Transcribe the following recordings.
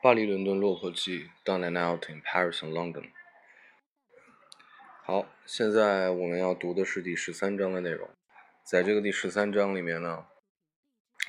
巴黎、伦敦、落魄记，Down and Out in Paris and London。好，现在我们要读的是第十三章的内容。在这个第十三章里面呢，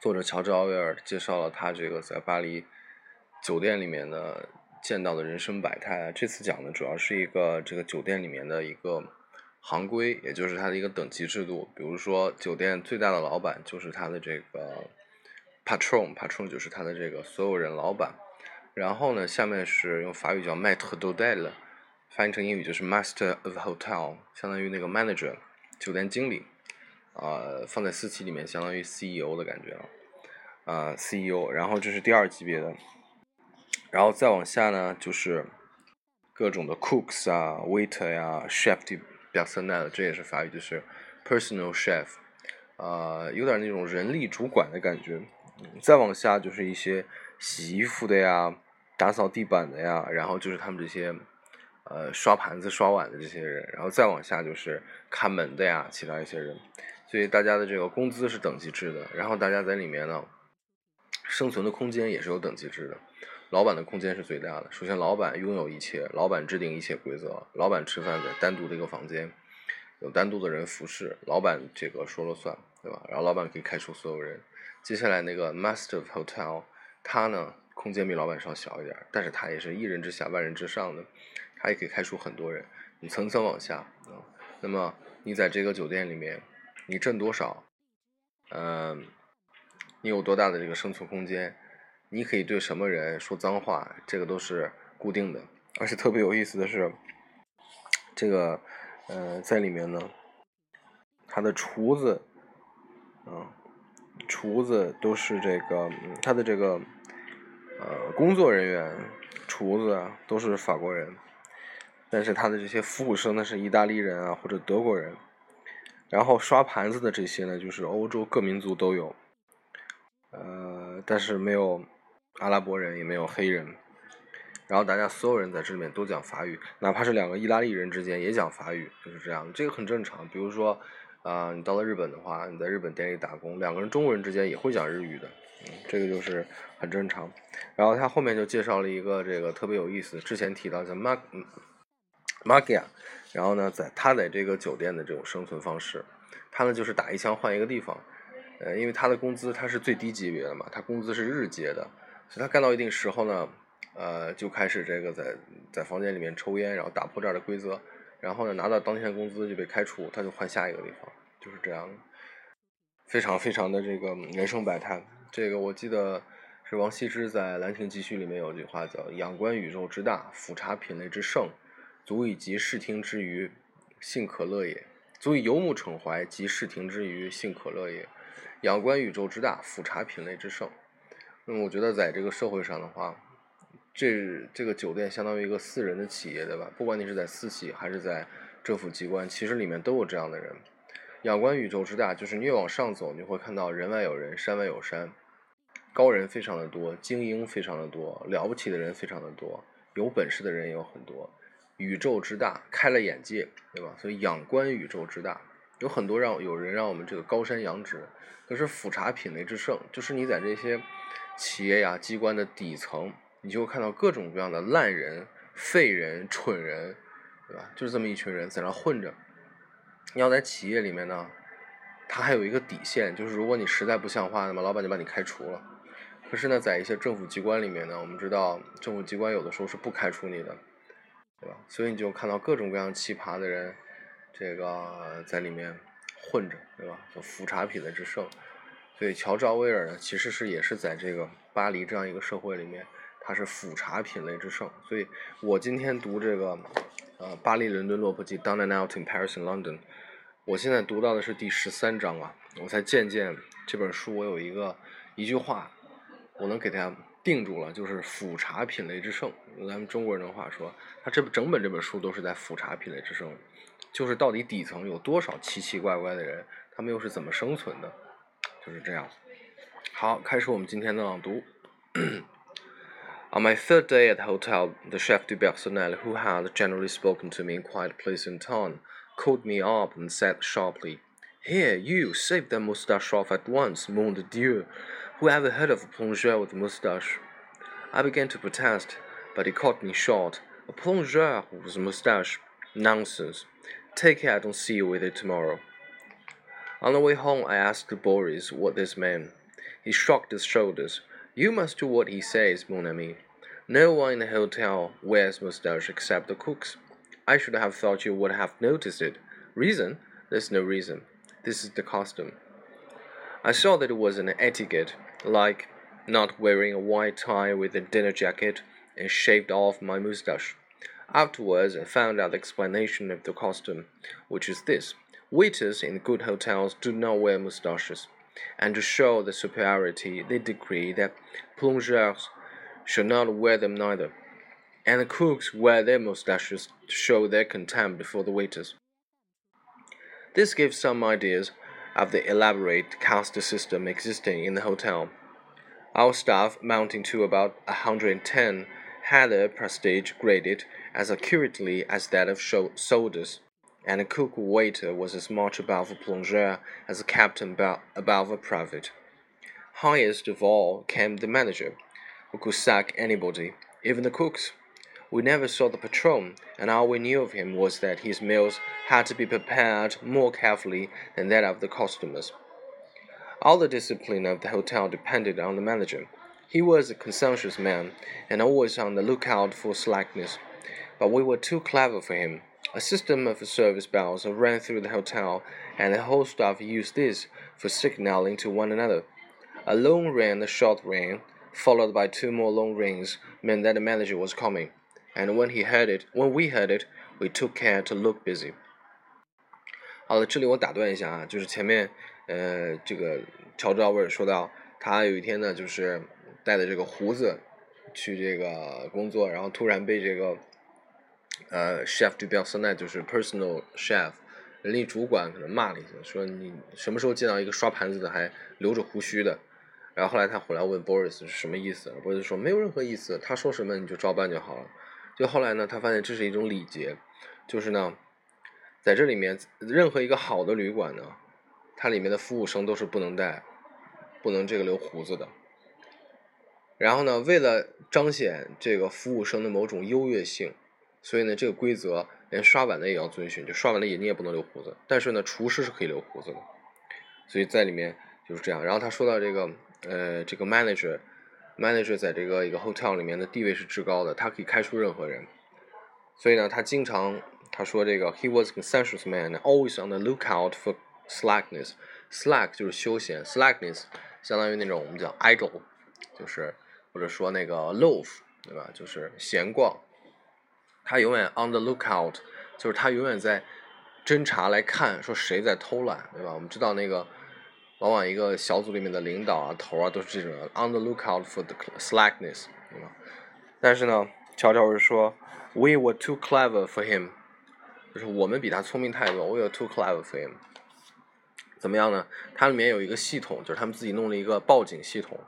作者乔治·奥威尔介绍了他这个在巴黎酒店里面的见到的人生百态。这次讲的主要是一个这个酒店里面的一个行规，也就是它的一个等级制度。比如说，酒店最大的老板就是他的这个 patron，patron 就是他的这个所有人老板。然后呢，下面是用法语叫 maître d'hôtel，翻译成英语就是 master of hotel，相当于那个 manager，酒店经理，啊，放在私企里面相当于 CEO 的感觉了，啊 CEO，然后这是第二级别的，然后再往下呢就是各种的 cooks 啊，waiter 呀，chef de personnel，这也是法语，就是 personal chef，啊，有点那种人力主管的感觉，再往下就是一些洗衣服的呀。打扫地板的呀，然后就是他们这些，呃，刷盘子、刷碗的这些人，然后再往下就是看门的呀，其他一些人。所以大家的这个工资是等级制的，然后大家在里面呢，生存的空间也是有等级制的。老板的空间是最大的，首先老板拥有一切，老板制定一切规则，老板吃饭在单独的一个房间，有单独的人服侍，老板这个说了算，对吧？然后老板可以开除所有人。接下来那个 master hotel，他呢？空间比老板稍小一点，但是他也是一人之下万人之上的，他也可以开除很多人。你层层往下啊，那么你在这个酒店里面，你挣多少？嗯，你有多大的这个生存空间？你可以对什么人说脏话？这个都是固定的。而且特别有意思的是，这个呃，在里面呢，他的厨子，啊，厨子都是这个他的这个。呃，工作人员、厨子，都是法国人，但是他的这些服务生呢是意大利人啊或者德国人，然后刷盘子的这些呢就是欧洲各民族都有，呃，但是没有阿拉伯人也没有黑人，然后大家所有人在这里面都讲法语，哪怕是两个意大利人之间也讲法语，就是这样，这个很正常。比如说啊，你到了日本的话，你在日本店里打工，两个人中国人之间也会讲日语的。这个就是很正常，然后他后面就介绍了一个这个特别有意思，之前提到叫 Mag Magia，然后呢，在他在这个酒店的这种生存方式，他呢就是打一枪换一个地方，呃，因为他的工资他是最低级别的嘛，他工资是日结的，所以他干到一定时候呢，呃，就开始这个在在房间里面抽烟，然后打破这儿的规则，然后呢拿到当天的工资就被开除，他就换下一个地方，就是这样，非常非常的这个人生百态。这个我记得是王羲之在《兰亭集序》里面有句话叫“仰观宇宙之大，俯察品类之盛，足以极视听之娱，性可乐也；足以游目骋怀，极视听之娱，性可乐也。仰观宇宙之大，俯察品类之盛。那么我觉得在这个社会上的话，这这个酒店相当于一个私人的企业，对吧？不管你是在私企还是在政府机关，其实里面都有这样的人。仰观宇宙之大，就是你越往上走，你会看到人外有人，山外有山。高人非常的多，精英非常的多，了不起的人非常的多，有本事的人也有很多。宇宙之大，开了眼界，对吧？所以仰观宇宙之大，有很多让有人让我们这个高山仰止。可是俯察品类之盛，就是你在这些企业呀、机关的底层，你就会看到各种各样的烂人、废人、蠢人，对吧？就是这么一群人在那混着。你要在企业里面呢，他还有一个底线，就是如果你实在不像话，那么老板就把你开除了。可是呢，在一些政府机关里面呢，我们知道政府机关有的时候是不开除你的，对吧？所以你就看到各种各样奇葩的人，这个在里面混着，对吧？就俯察品的之盛。所以乔治奥威尔呢，其实是也是在这个巴黎这样一个社会里面，是腐茶品类之盛。所以我今天读这个呃《巴黎伦敦落魄记》（Down and Out in Paris and London），我现在读到的是第十三章啊，我才渐渐这本书我有一个一句话。我能给大家定住了，就是腐茶品类之盛。用咱们中国人的话说，他这整本这本书都是在腐茶品类之盛，就是到底底层有多少奇奇怪怪的人，他们又是怎么生存的，就是这样。好，开始我们今天的朗读。On my third day at the hotel, the chef du personnel, who had generally spoken to me in quite a pleasant tone, called me up and said sharply, "Here, you, save that moustache off at once, mon Dieu!" Who ever heard of a plongeur with a moustache? I began to protest, but he caught me short. A plongeur with a moustache? Nonsense. Take care I don't see you with it tomorrow. On the way home, I asked Boris what this meant. He shrugged his shoulders. You must do what he says, mon ami. No one in the hotel wears moustache except the cooks. I should have thought you would have noticed it. Reason? There's no reason. This is the custom. I saw that it was an etiquette, like not wearing a white tie with a dinner jacket, and shaved off my moustache. Afterwards, I found out the explanation of the custom, which is this Waiters in good hotels do not wear moustaches, and to show the superiority, they decree that plongeurs should not wear them neither, and the cooks wear their moustaches to show their contempt for the waiters. This gives some ideas of the elaborate caste system existing in the hotel. Our staff, mounting to about 110, had their prestige graded as accurately as that of soldiers and a cook waiter was as much above a plongeur as a captain above a private. Highest of all came the manager, who could sack anybody, even the cooks. We never saw the patron, and all we knew of him was that his meals had to be prepared more carefully than that of the customers. All the discipline of the hotel depended on the manager. He was a conscientious man, and always on the lookout for slackness. But we were too clever for him. A system of service bells ran through the hotel, and the whole staff used this for signaling to one another. A long ring and a short ring, followed by two more long rings, meant that the manager was coming. And when he heard it, when we heard it, we took care to look busy. 好了，这里我打断一下啊，就是前面，呃，这个乔治奥威尔说到，他有一天呢，就是带着这个胡子去这个工作，然后突然被这个 呃，chef 就表现在就是 personal chef，人力主管可能骂了一下，说你什么时候见到一个刷盘子的还留着胡须的？然后后来他回来问 Boris 是什么意思，Boris 说没有任何意思，他说什么你就照办就好了。就后来呢，他发现这是一种礼节，就是呢，在这里面任何一个好的旅馆呢，它里面的服务生都是不能带，不能这个留胡子的。然后呢，为了彰显这个服务生的某种优越性。所以呢，这个规则连刷碗的也要遵循，就刷碗的也你也不能留胡子，但是呢，厨师是可以留胡子的。所以在里面就是这样。然后他说到这个，呃，这个 manager，manager 在这个一个 hotel 里面的地位是至高的，他可以开除任何人。所以呢，他经常他说这个 he was conscientious man，always on the lookout for slackness。slack 就是休闲，slackness 相当于那种我们叫 idle，就是或者说那个 loaf，对吧？就是闲逛。他永远 on the lookout，就是他永远在侦查来看，说谁在偷懒，对吧？我们知道那个，往往一个小组里面的领导啊、头啊都是这种 on the lookout for the slackness，对吧？但是呢，乔乔是说，we were too clever for him，就是我们比他聪明太多，we were too clever for him。怎么样呢？它里面有一个系统，就是他们自己弄了一个报警系统。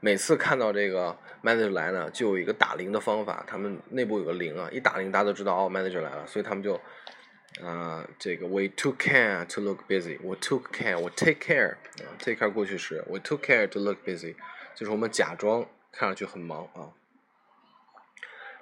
每次看到这个 manager 来呢，就有一个打铃的方法。他们内部有个铃啊，一打铃大家都知道哦，manager 来了。所以他们就，啊，这个 we took care to look busy。我 took care，我 take care，take care 过去式。we took care to look busy，就是我们假装看上去很忙啊。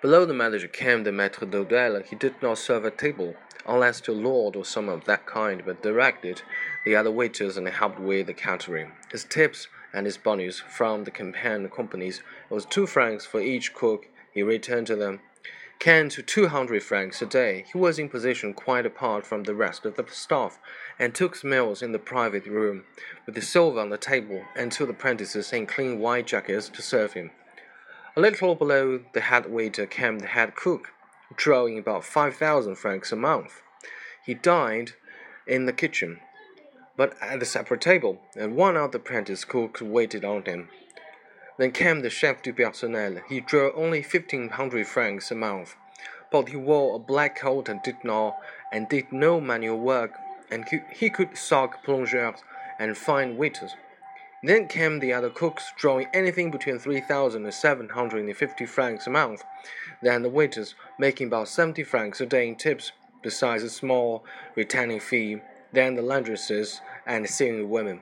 Below the manager came the maître d'hôtel. He did not serve at table, unless to lord or some of that kind, but directed the other waiters and helped with the catering. His tips and his bonus from the companion companies was two francs for each cook. He returned to them. Came to 200 francs a day. He was in position quite apart from the rest of the staff, and took meals in the private room, with the silver on the table, and two apprentices in clean white jackets to serve him. A little below the head waiter came the head cook, drawing about 5,000 francs a month. He dined in the kitchen, but at a separate table, and one of the apprentice cooks waited on him. Then came the chef du personnel. He drew only fifteen hundred francs a month, but he wore a black coat and did not and did no manual work, and he he could sock plongeurs and find waiters. Then came the other cooks, drawing anything between three thousand and seven hundred and fifty francs a month. Then the waiters, making about seventy francs a day in tips, besides a small retaining fee then the laundresses and singing women.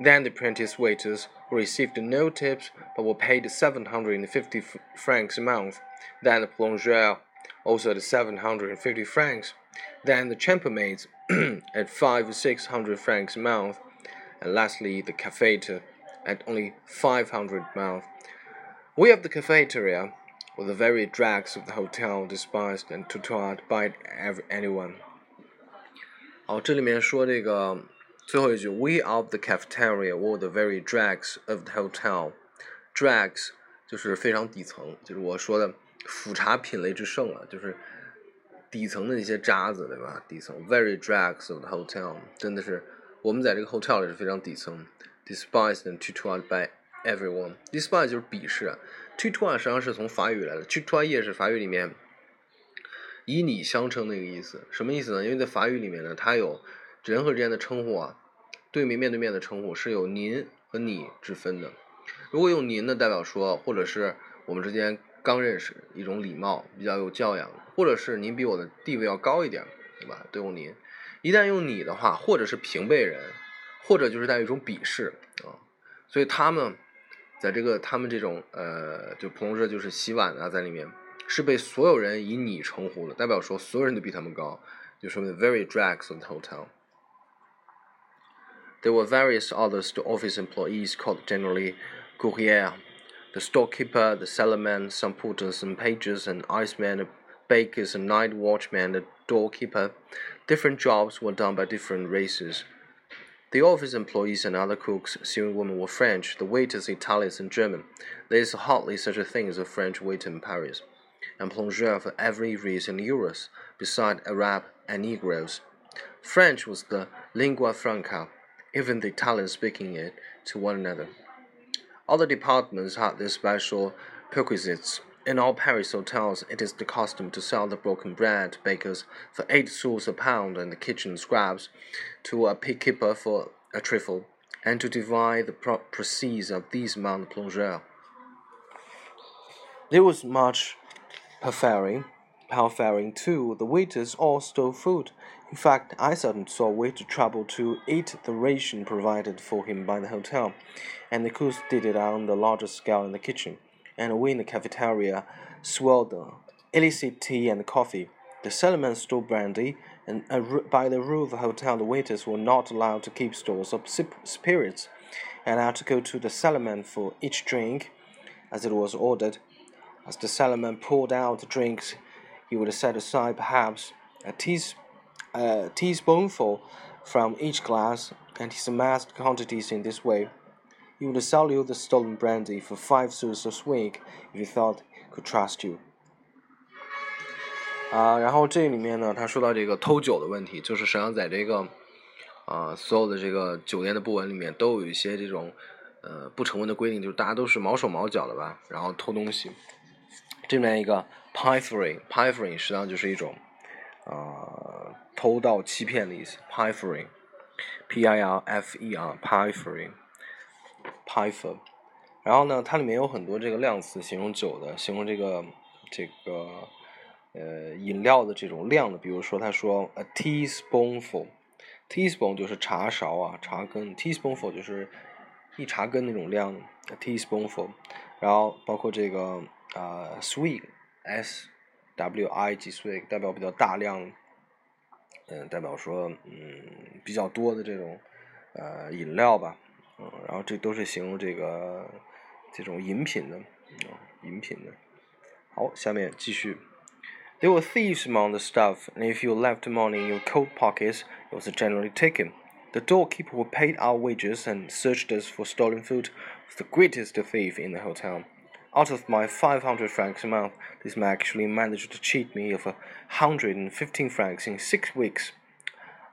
Then the apprentice waiters who received no tips but were paid 750 francs a month. Then the plongeurs, also at 750 francs. Then the chambermaids at five 600 francs a month. And lastly, the cafeter at only 500 a month. We of the cafeteria were the very dregs of the hotel, despised and tutoied by anyone. 哦，这里面说这个最后一句，We of the cafeteria were the very dregs of the hotel. Dregs 就是非常底层，就是我说的腐茶品类之盛了，就是底层的那些渣子，对吧？底层 very dregs of the hotel，真的是我们在这个 hotel 里是非常底层，despised and tutored by everyone. Despise 就是鄙视。t u t o i 实际上是从法语来的 t u t o i 是法语里面以你相称的一个意思。什么意思呢？因为在法语里面呢，它有人和之间的称呼啊，对面面对面的称呼是有您和你之分的。如果用您呢，代表说或者是我们之间刚认识，一种礼貌，比较有教养，或者是您比我的地位要高一点，对吧？都用您。一旦用你的话，或者是平辈人，或者就是带一种鄙视啊，所以他们。在这个他们这种呃，就普通说就是洗碗啊，在里面是被所有人以你称呼的，代表说所有人都比他们高，就说明 very dregs of the hotel. There were various others to office employees called generally courrier, the storekeeper, the cellarman, some porters and pages, and iceman, bakers, and night watchman, the doorkeeper. Different jobs were done by different races. The office employees and other cooks, sewing women were French, the waiters Italians and German. There is hardly such a thing as a French waiter in Paris, and plongeurs for every race in Europe, beside Arab and Negroes. French was the lingua franca, even the Italians speaking it to one another. Other departments had their special perquisites. In all Paris hotels, it is the custom to sell the broken bread to bakers for eight sous a pound and the kitchen scraps to a pig keeper for a trifle, and to divide the proceeds of these among the plongeurs. There was much pilfering too. The waiters all stole food. In fact, I seldom saw a waiter trouble to eat the ration provided for him by the hotel, and the cooks did it on the largest scale in the kitchen and we in the cafeteria swelled illicit tea and coffee. The cellarman stole brandy, and by the rule of the hotel, the waiters were not allowed to keep stores of spirits, and had to go to the cellarman for each drink, as it was ordered. As the cellarman poured out the drinks, he would set aside perhaps a, teas- a teaspoonful from each glass and he amassed quantities in this way. He would sell you the stolen brandy for five sous a swig if he thought he could trust you. 啊，然后这里面呢，他说到这个偷酒的问题，就是实际上在这个啊所有的这个酒店的部门里面，都有一些这种呃不成文的规定，就是大家都是毛手毛脚的吧，然后偷东西。这里面一个 pilfering，pilfering 实际上就是一种啊偷盗欺骗的意思，pilfering，p i r f e r，pilfering。Python，然后呢，它里面有很多这个量词形容酒的，形容这个这个呃饮料的这种量的，比如说他说 a teaspoonful，teaspoon 就是茶勺啊，茶根，teaspoonful 就是一茶根那种量，a teaspoonful，然后包括这个啊 swig，s w i g swig 代表比较大量，嗯，代表说嗯比较多的这种呃饮料吧。嗯，然后这都是形容这个这种饮品的，啊，饮品的。好，下面继续。There were thieves among the staff, and if you left money in your coat pockets, it was generally taken. The doorkeeper who paid our wages and searched us for stolen food was the greatest thief in the hotel. Out of my 500 francs a month, this man actually managed to cheat me of a hundred and fifteen francs in six weeks.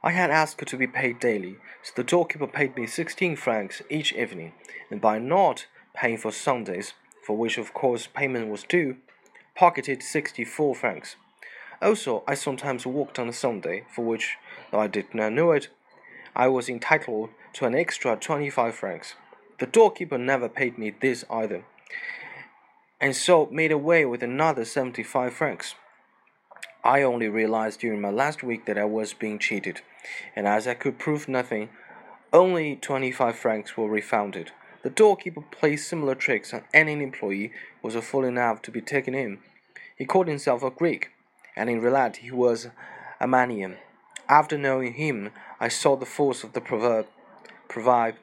I had asked to be paid daily, so the doorkeeper paid me sixteen francs each evening, and by not paying for Sundays, for which of course payment was due, pocketed sixty-four francs. Also, I sometimes walked on a Sunday, for which, though I did not know it, I was entitled to an extra twenty-five francs. The doorkeeper never paid me this either, and so made away with another seventy-five francs. I only realized during my last week that I was being cheated, and as I could prove nothing, only 25 francs were refunded. The doorkeeper played similar tricks on any employee who was fool enough to be taken in. He called himself a Greek, and in reality he was a Armenian. After knowing him, I saw the force of the proverb. Proverb,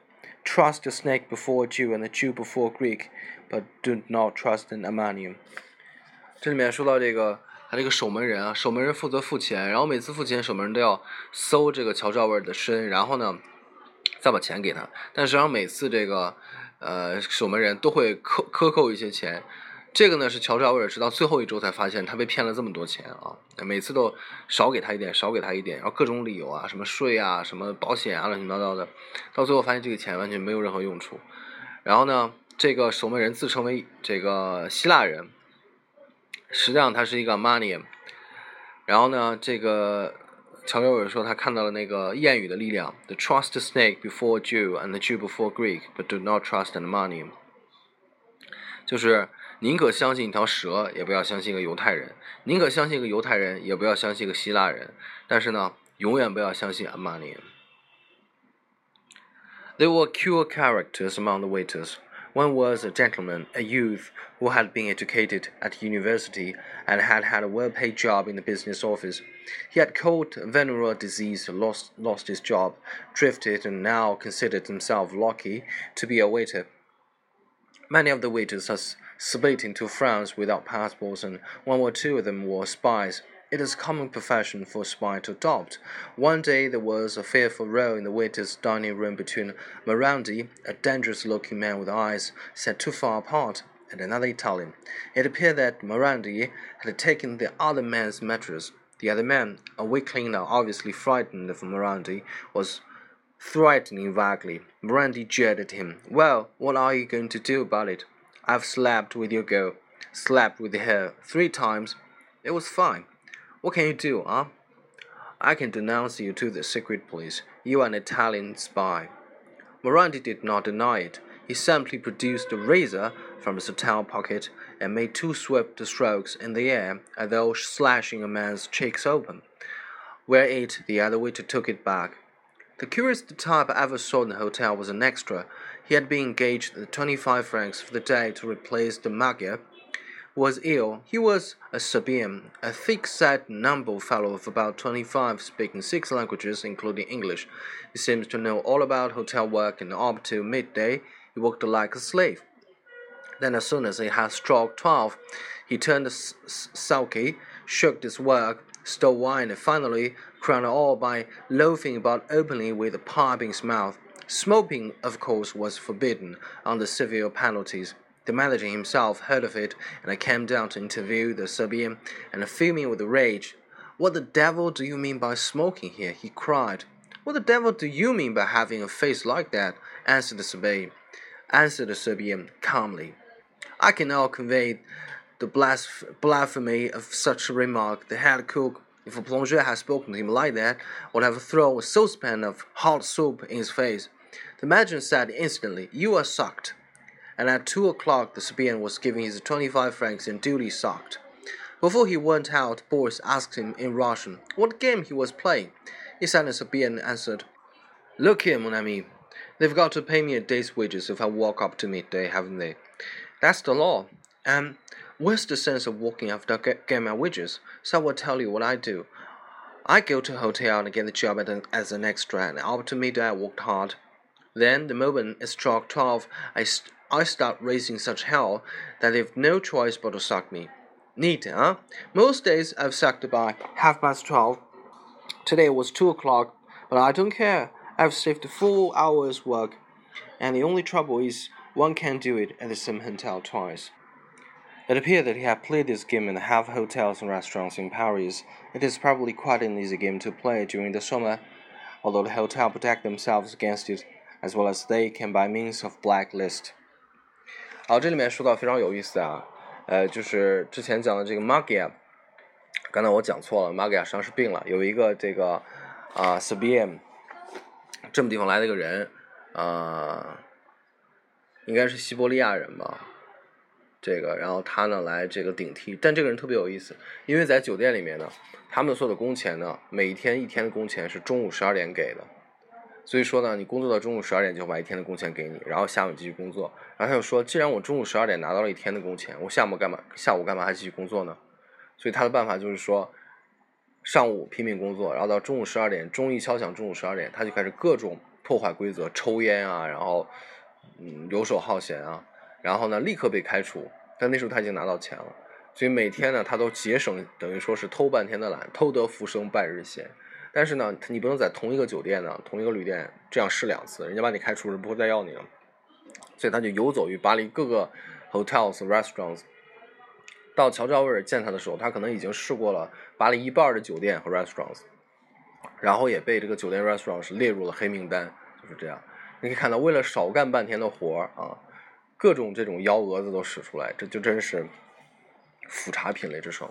trust a snake before a Jew and a Jew before a Greek, but do not trust an Armenian. 这里面说到这个，他这个守门人啊，守门人负责付钱，然后每次付钱，守门人都要搜这个乔治奥威尔的身，然后呢，再把钱给他。但实际上每次这个呃守门人都会克克扣一些钱。这个呢是乔治奥威尔直到最后一周才发现他被骗了这么多钱啊！每次都少给他一点，少给他一点，然后各种理由啊，什么税啊，什么保险啊，乱七八糟的，到最后发现这个钱完全没有任何用处。然后呢，这个守门人自称为这个希腊人，实际上他是一个 money。然后呢，这个乔治奥威尔说他看到了那个谚语的力量：The trust snake before Jew and the Jew before Greek, but do not trust the money。就是。宁可相信一条蛇，也不要相信一个犹太人；宁可相信一个犹太人，也不要相信一个希腊人。但是呢，永远不要相信阿玛尼。There were cure characters among the waiters. One was a gentleman, a youth who had been educated at university and had had a well-paid job in the business office. He had caught venereal disease, lost lost his job, drifted, and now considered himself lucky to be a waiter. Many of the waiters are split into France without passports, and one or two of them were spies. It is a common profession for a spy to adopt. One day there was a fearful row in the waiters' dining room between Morandi, a dangerous-looking man with eyes set too far apart, and another Italian. It appeared that Morandi had taken the other man's mattress. The other man, a weakling now obviously frightened of Morandi, was threatening vaguely. Morandi jeered at him. Well, what are you going to do about it? I've slept with your girl, slept with her three times. It was fine. What can you do, huh? I can denounce you to the secret police. You are an Italian spy. Morandi did not deny it. He simply produced a razor from his tail pocket and made two swift strokes in the air as though slashing a man's cheeks open. Whereat the other waiter took it back. The curious type I ever saw in the hotel was an extra. He had been engaged at 25 francs for the day to replace the Magyar, was ill. He was a Serbian, a thick-set, nimble fellow of about 25, speaking six languages, including English. He seems to know all about hotel work, and up to midday he worked like a slave. Then, as soon as he had struck 12, he turned sulky, shook his work, stole wine, and finally crowned all by loafing about openly with a pipe in his mouth. Smoking, of course, was forbidden under severe penalties. The manager himself heard of it and came down to interview the Serbian, and fuming with rage, What the devil do you mean by smoking here? he cried. What the devil do you mean by having a face like that? answered the Serbian. Answered the Serbian calmly. I can now convey the blasphemy of such a remark. The head cook if a plongeur had spoken to him like that, would have thrown a saucepan of hot soup in his face. The manager said instantly, You are sucked. And at two o'clock, the Serbian was giving his 25 francs and duly sucked. Before he went out, Boris asked him in Russian what game he was playing. Said in Serbian answered, Look here, mon ami, they've got to pay me a day's wages if I walk up to midday, haven't they? That's the law. And Where's the sense of walking after getting my wages? So I will tell you what I do. I go to hotel and get the job as an extra, and up to midday I worked hard. Then, the moment it struck twelve, I, st I start raising such hell that they've no choice but to suck me. Neat, huh? Most days I've sucked by half past twelve. Today it was two o'clock, but I don't care. I've saved four hours' work, and the only trouble is one can't do it at the same hotel twice. It appeared that he had played this game in half hotels and restaurants in Paris. It is probably quite an easy game to play during the summer, although the hotel protect themselves against it, as well as they can by means of blacklist. 好，这里面说到非常有意思啊，呃，就是之前讲的这个 Magia，刚才我讲错了，Magia 实际上是病了，有一个这个啊 Serbian 这么地方来的一个人，啊，应该是西伯利亚人吧。这个，然后他呢来这个顶替，但这个人特别有意思，因为在酒店里面呢，他们所有的工钱呢，每天一天的工钱是中午十二点给的，所以说呢，你工作到中午十二点就把一天的工钱给你，然后下午继续工作。然后他就说，既然我中午十二点拿到了一天的工钱，我下午干嘛？下午干嘛还继续工作呢？所以他的办法就是说，上午拼命工作，然后到中午十二点，钟一敲响，中午十二点，他就开始各种破坏规则，抽烟啊，然后嗯游手好闲啊，然后呢立刻被开除。但那时候他已经拿到钱了，所以每天呢他都节省，等于说是偷半天的懒，偷得浮生半日闲。但是呢，你不能在同一个酒店呢，同一个旅店这样试两次，人家把你开除，是不会再要你了。所以他就游走于巴黎各个 hotels restaurants。到乔治奥威尔见他的时候，他可能已经试过了巴黎一半的酒店和 restaurants，然后也被这个酒店 restaurants 列入了黑名单，就是这样。你可以看到，为了少干半天的活儿啊，各种这种幺蛾子都使出来，这就真是腐茶品类之首。